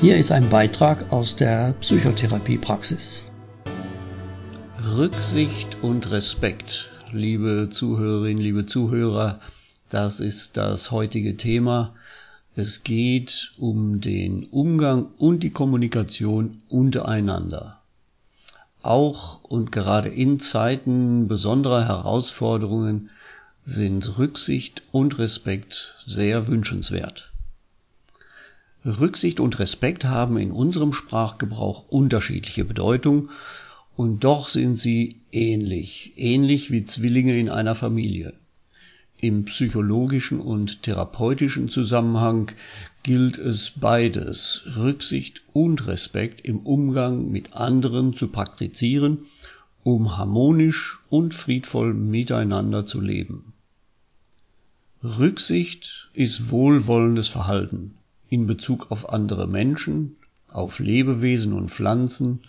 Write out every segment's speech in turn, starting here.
Hier ist ein Beitrag aus der Psychotherapiepraxis. Rücksicht und Respekt, liebe Zuhörerinnen, liebe Zuhörer, das ist das heutige Thema. Es geht um den Umgang und die Kommunikation untereinander. Auch und gerade in Zeiten besonderer Herausforderungen sind Rücksicht und Respekt sehr wünschenswert. Rücksicht und Respekt haben in unserem Sprachgebrauch unterschiedliche Bedeutung und doch sind sie ähnlich, ähnlich wie Zwillinge in einer Familie. Im psychologischen und therapeutischen Zusammenhang gilt es beides, Rücksicht und Respekt im Umgang mit anderen zu praktizieren, um harmonisch und friedvoll miteinander zu leben. Rücksicht ist wohlwollendes Verhalten, in Bezug auf andere Menschen, auf Lebewesen und Pflanzen,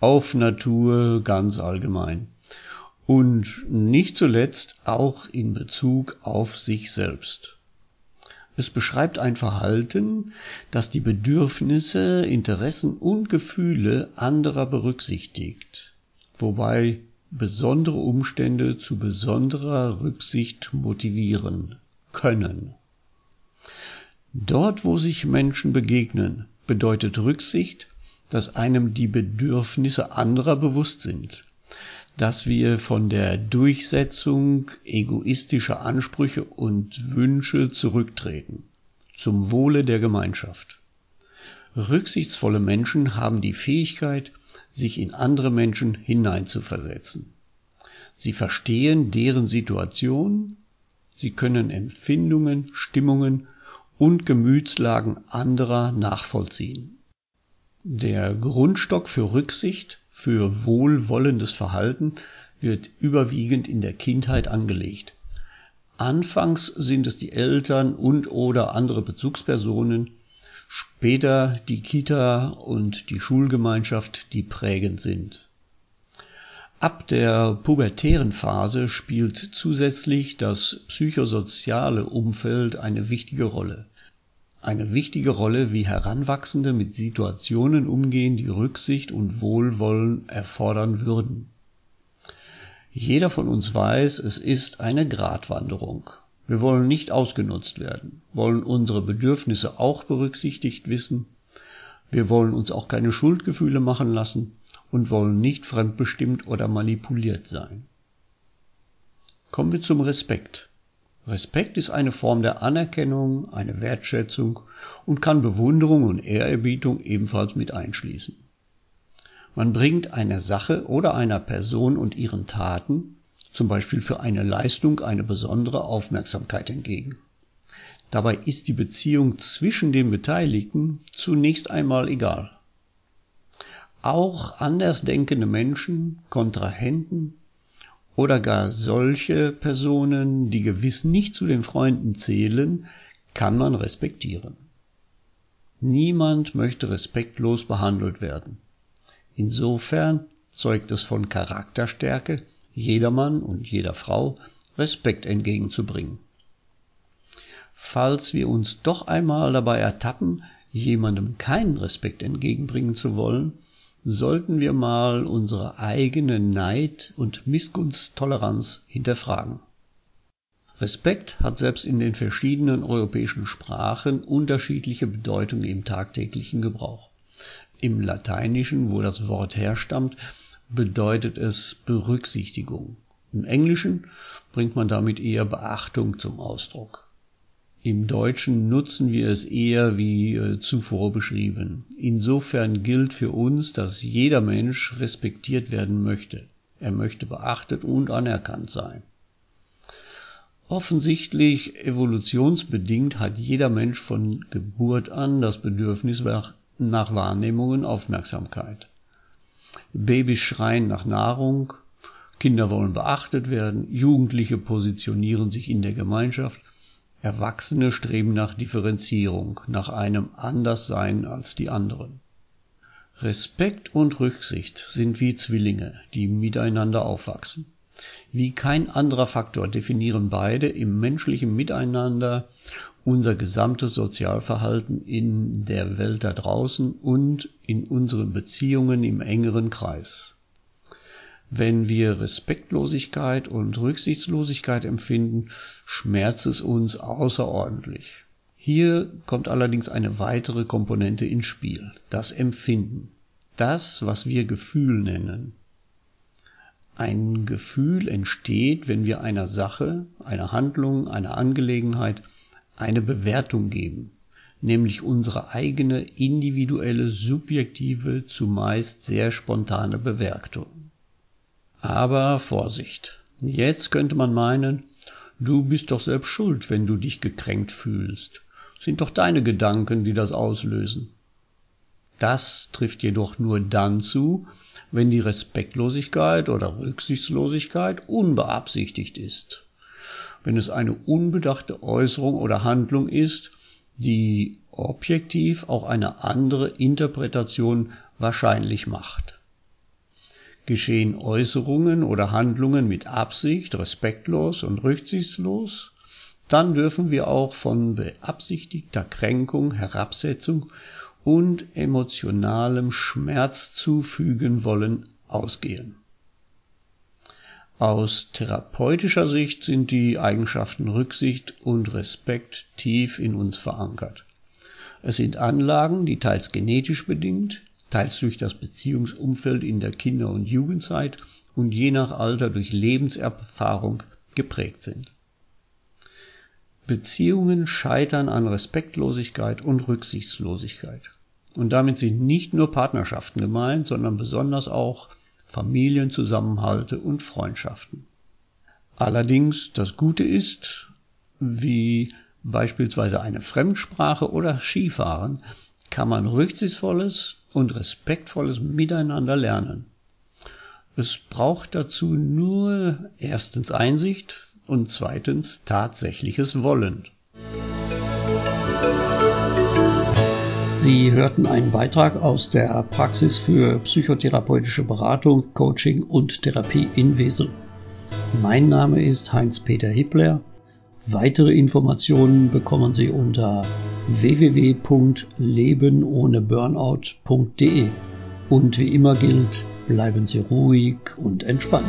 auf Natur ganz allgemein und nicht zuletzt auch in Bezug auf sich selbst. Es beschreibt ein Verhalten, das die Bedürfnisse, Interessen und Gefühle anderer berücksichtigt, wobei besondere Umstände zu besonderer Rücksicht motivieren können. Dort, wo sich Menschen begegnen, bedeutet Rücksicht, dass einem die Bedürfnisse anderer bewusst sind, dass wir von der Durchsetzung egoistischer Ansprüche und Wünsche zurücktreten, zum Wohle der Gemeinschaft. Rücksichtsvolle Menschen haben die Fähigkeit, sich in andere Menschen hineinzuversetzen. Sie verstehen deren Situation, sie können Empfindungen, Stimmungen und Gemütslagen anderer nachvollziehen. Der Grundstock für Rücksicht, für wohlwollendes Verhalten wird überwiegend in der Kindheit angelegt. Anfangs sind es die Eltern und oder andere Bezugspersonen, später die Kita und die Schulgemeinschaft, die prägend sind. Ab der pubertären Phase spielt zusätzlich das psychosoziale Umfeld eine wichtige Rolle eine wichtige Rolle, wie Heranwachsende mit Situationen umgehen, die Rücksicht und Wohlwollen erfordern würden. Jeder von uns weiß, es ist eine Gratwanderung. Wir wollen nicht ausgenutzt werden, wollen unsere Bedürfnisse auch berücksichtigt wissen, wir wollen uns auch keine Schuldgefühle machen lassen und wollen nicht fremdbestimmt oder manipuliert sein. Kommen wir zum Respekt. Respekt ist eine Form der Anerkennung, eine Wertschätzung und kann Bewunderung und Ehrerbietung ebenfalls mit einschließen. Man bringt einer Sache oder einer Person und ihren Taten, zum Beispiel für eine Leistung, eine besondere Aufmerksamkeit entgegen. Dabei ist die Beziehung zwischen den Beteiligten zunächst einmal egal. Auch andersdenkende Menschen, Kontrahenten oder gar solche Personen, die gewiss nicht zu den Freunden zählen, kann man respektieren. Niemand möchte respektlos behandelt werden. Insofern zeugt es von Charakterstärke, jedermann und jeder Frau Respekt entgegenzubringen. Falls wir uns doch einmal dabei ertappen, jemandem keinen Respekt entgegenbringen zu wollen, sollten wir mal unsere eigene Neid- und Missgunsttoleranz hinterfragen. Respekt hat selbst in den verschiedenen europäischen Sprachen unterschiedliche Bedeutungen im tagtäglichen Gebrauch. Im Lateinischen, wo das Wort herstammt, bedeutet es Berücksichtigung. Im Englischen bringt man damit eher Beachtung zum Ausdruck. Im Deutschen nutzen wir es eher wie äh, zuvor beschrieben. Insofern gilt für uns, dass jeder Mensch respektiert werden möchte. Er möchte beachtet und anerkannt sein. Offensichtlich evolutionsbedingt hat jeder Mensch von Geburt an das Bedürfnis nach Wahrnehmung und Aufmerksamkeit. Babys schreien nach Nahrung, Kinder wollen beachtet werden, Jugendliche positionieren sich in der Gemeinschaft Erwachsene streben nach Differenzierung, nach einem Anderssein als die anderen. Respekt und Rücksicht sind wie Zwillinge, die miteinander aufwachsen. Wie kein anderer Faktor definieren beide im menschlichen Miteinander unser gesamtes Sozialverhalten in der Welt da draußen und in unseren Beziehungen im engeren Kreis. Wenn wir Respektlosigkeit und Rücksichtslosigkeit empfinden, schmerzt es uns außerordentlich. Hier kommt allerdings eine weitere Komponente ins Spiel, das Empfinden, das, was wir Gefühl nennen. Ein Gefühl entsteht, wenn wir einer Sache, einer Handlung, einer Angelegenheit eine Bewertung geben, nämlich unsere eigene individuelle, subjektive, zumeist sehr spontane Bewertung. Aber Vorsicht, jetzt könnte man meinen, du bist doch selbst schuld, wenn du dich gekränkt fühlst. Sind doch deine Gedanken, die das auslösen. Das trifft jedoch nur dann zu, wenn die Respektlosigkeit oder Rücksichtslosigkeit unbeabsichtigt ist. Wenn es eine unbedachte Äußerung oder Handlung ist, die objektiv auch eine andere Interpretation wahrscheinlich macht. Geschehen Äußerungen oder Handlungen mit Absicht, respektlos und rücksichtslos, dann dürfen wir auch von beabsichtigter Kränkung, Herabsetzung und emotionalem Schmerz zufügen wollen ausgehen. Aus therapeutischer Sicht sind die Eigenschaften Rücksicht und Respekt tief in uns verankert. Es sind Anlagen, die teils genetisch bedingt, teils durch das Beziehungsumfeld in der Kinder- und Jugendzeit und je nach Alter durch Lebenserfahrung geprägt sind. Beziehungen scheitern an Respektlosigkeit und Rücksichtslosigkeit. Und damit sind nicht nur Partnerschaften gemeint, sondern besonders auch Familienzusammenhalte und Freundschaften. Allerdings das Gute ist, wie beispielsweise eine Fremdsprache oder Skifahren, kann man rücksichtsvolles und respektvolles Miteinander lernen. Es braucht dazu nur erstens Einsicht und zweitens tatsächliches Wollen. Sie hörten einen Beitrag aus der Praxis für psychotherapeutische Beratung, Coaching und Therapie in Wesel. Mein Name ist Heinz-Peter Hippler. Weitere Informationen bekommen Sie unter www.lebenohneburnout.de. Und wie immer gilt, bleiben Sie ruhig und entspannt.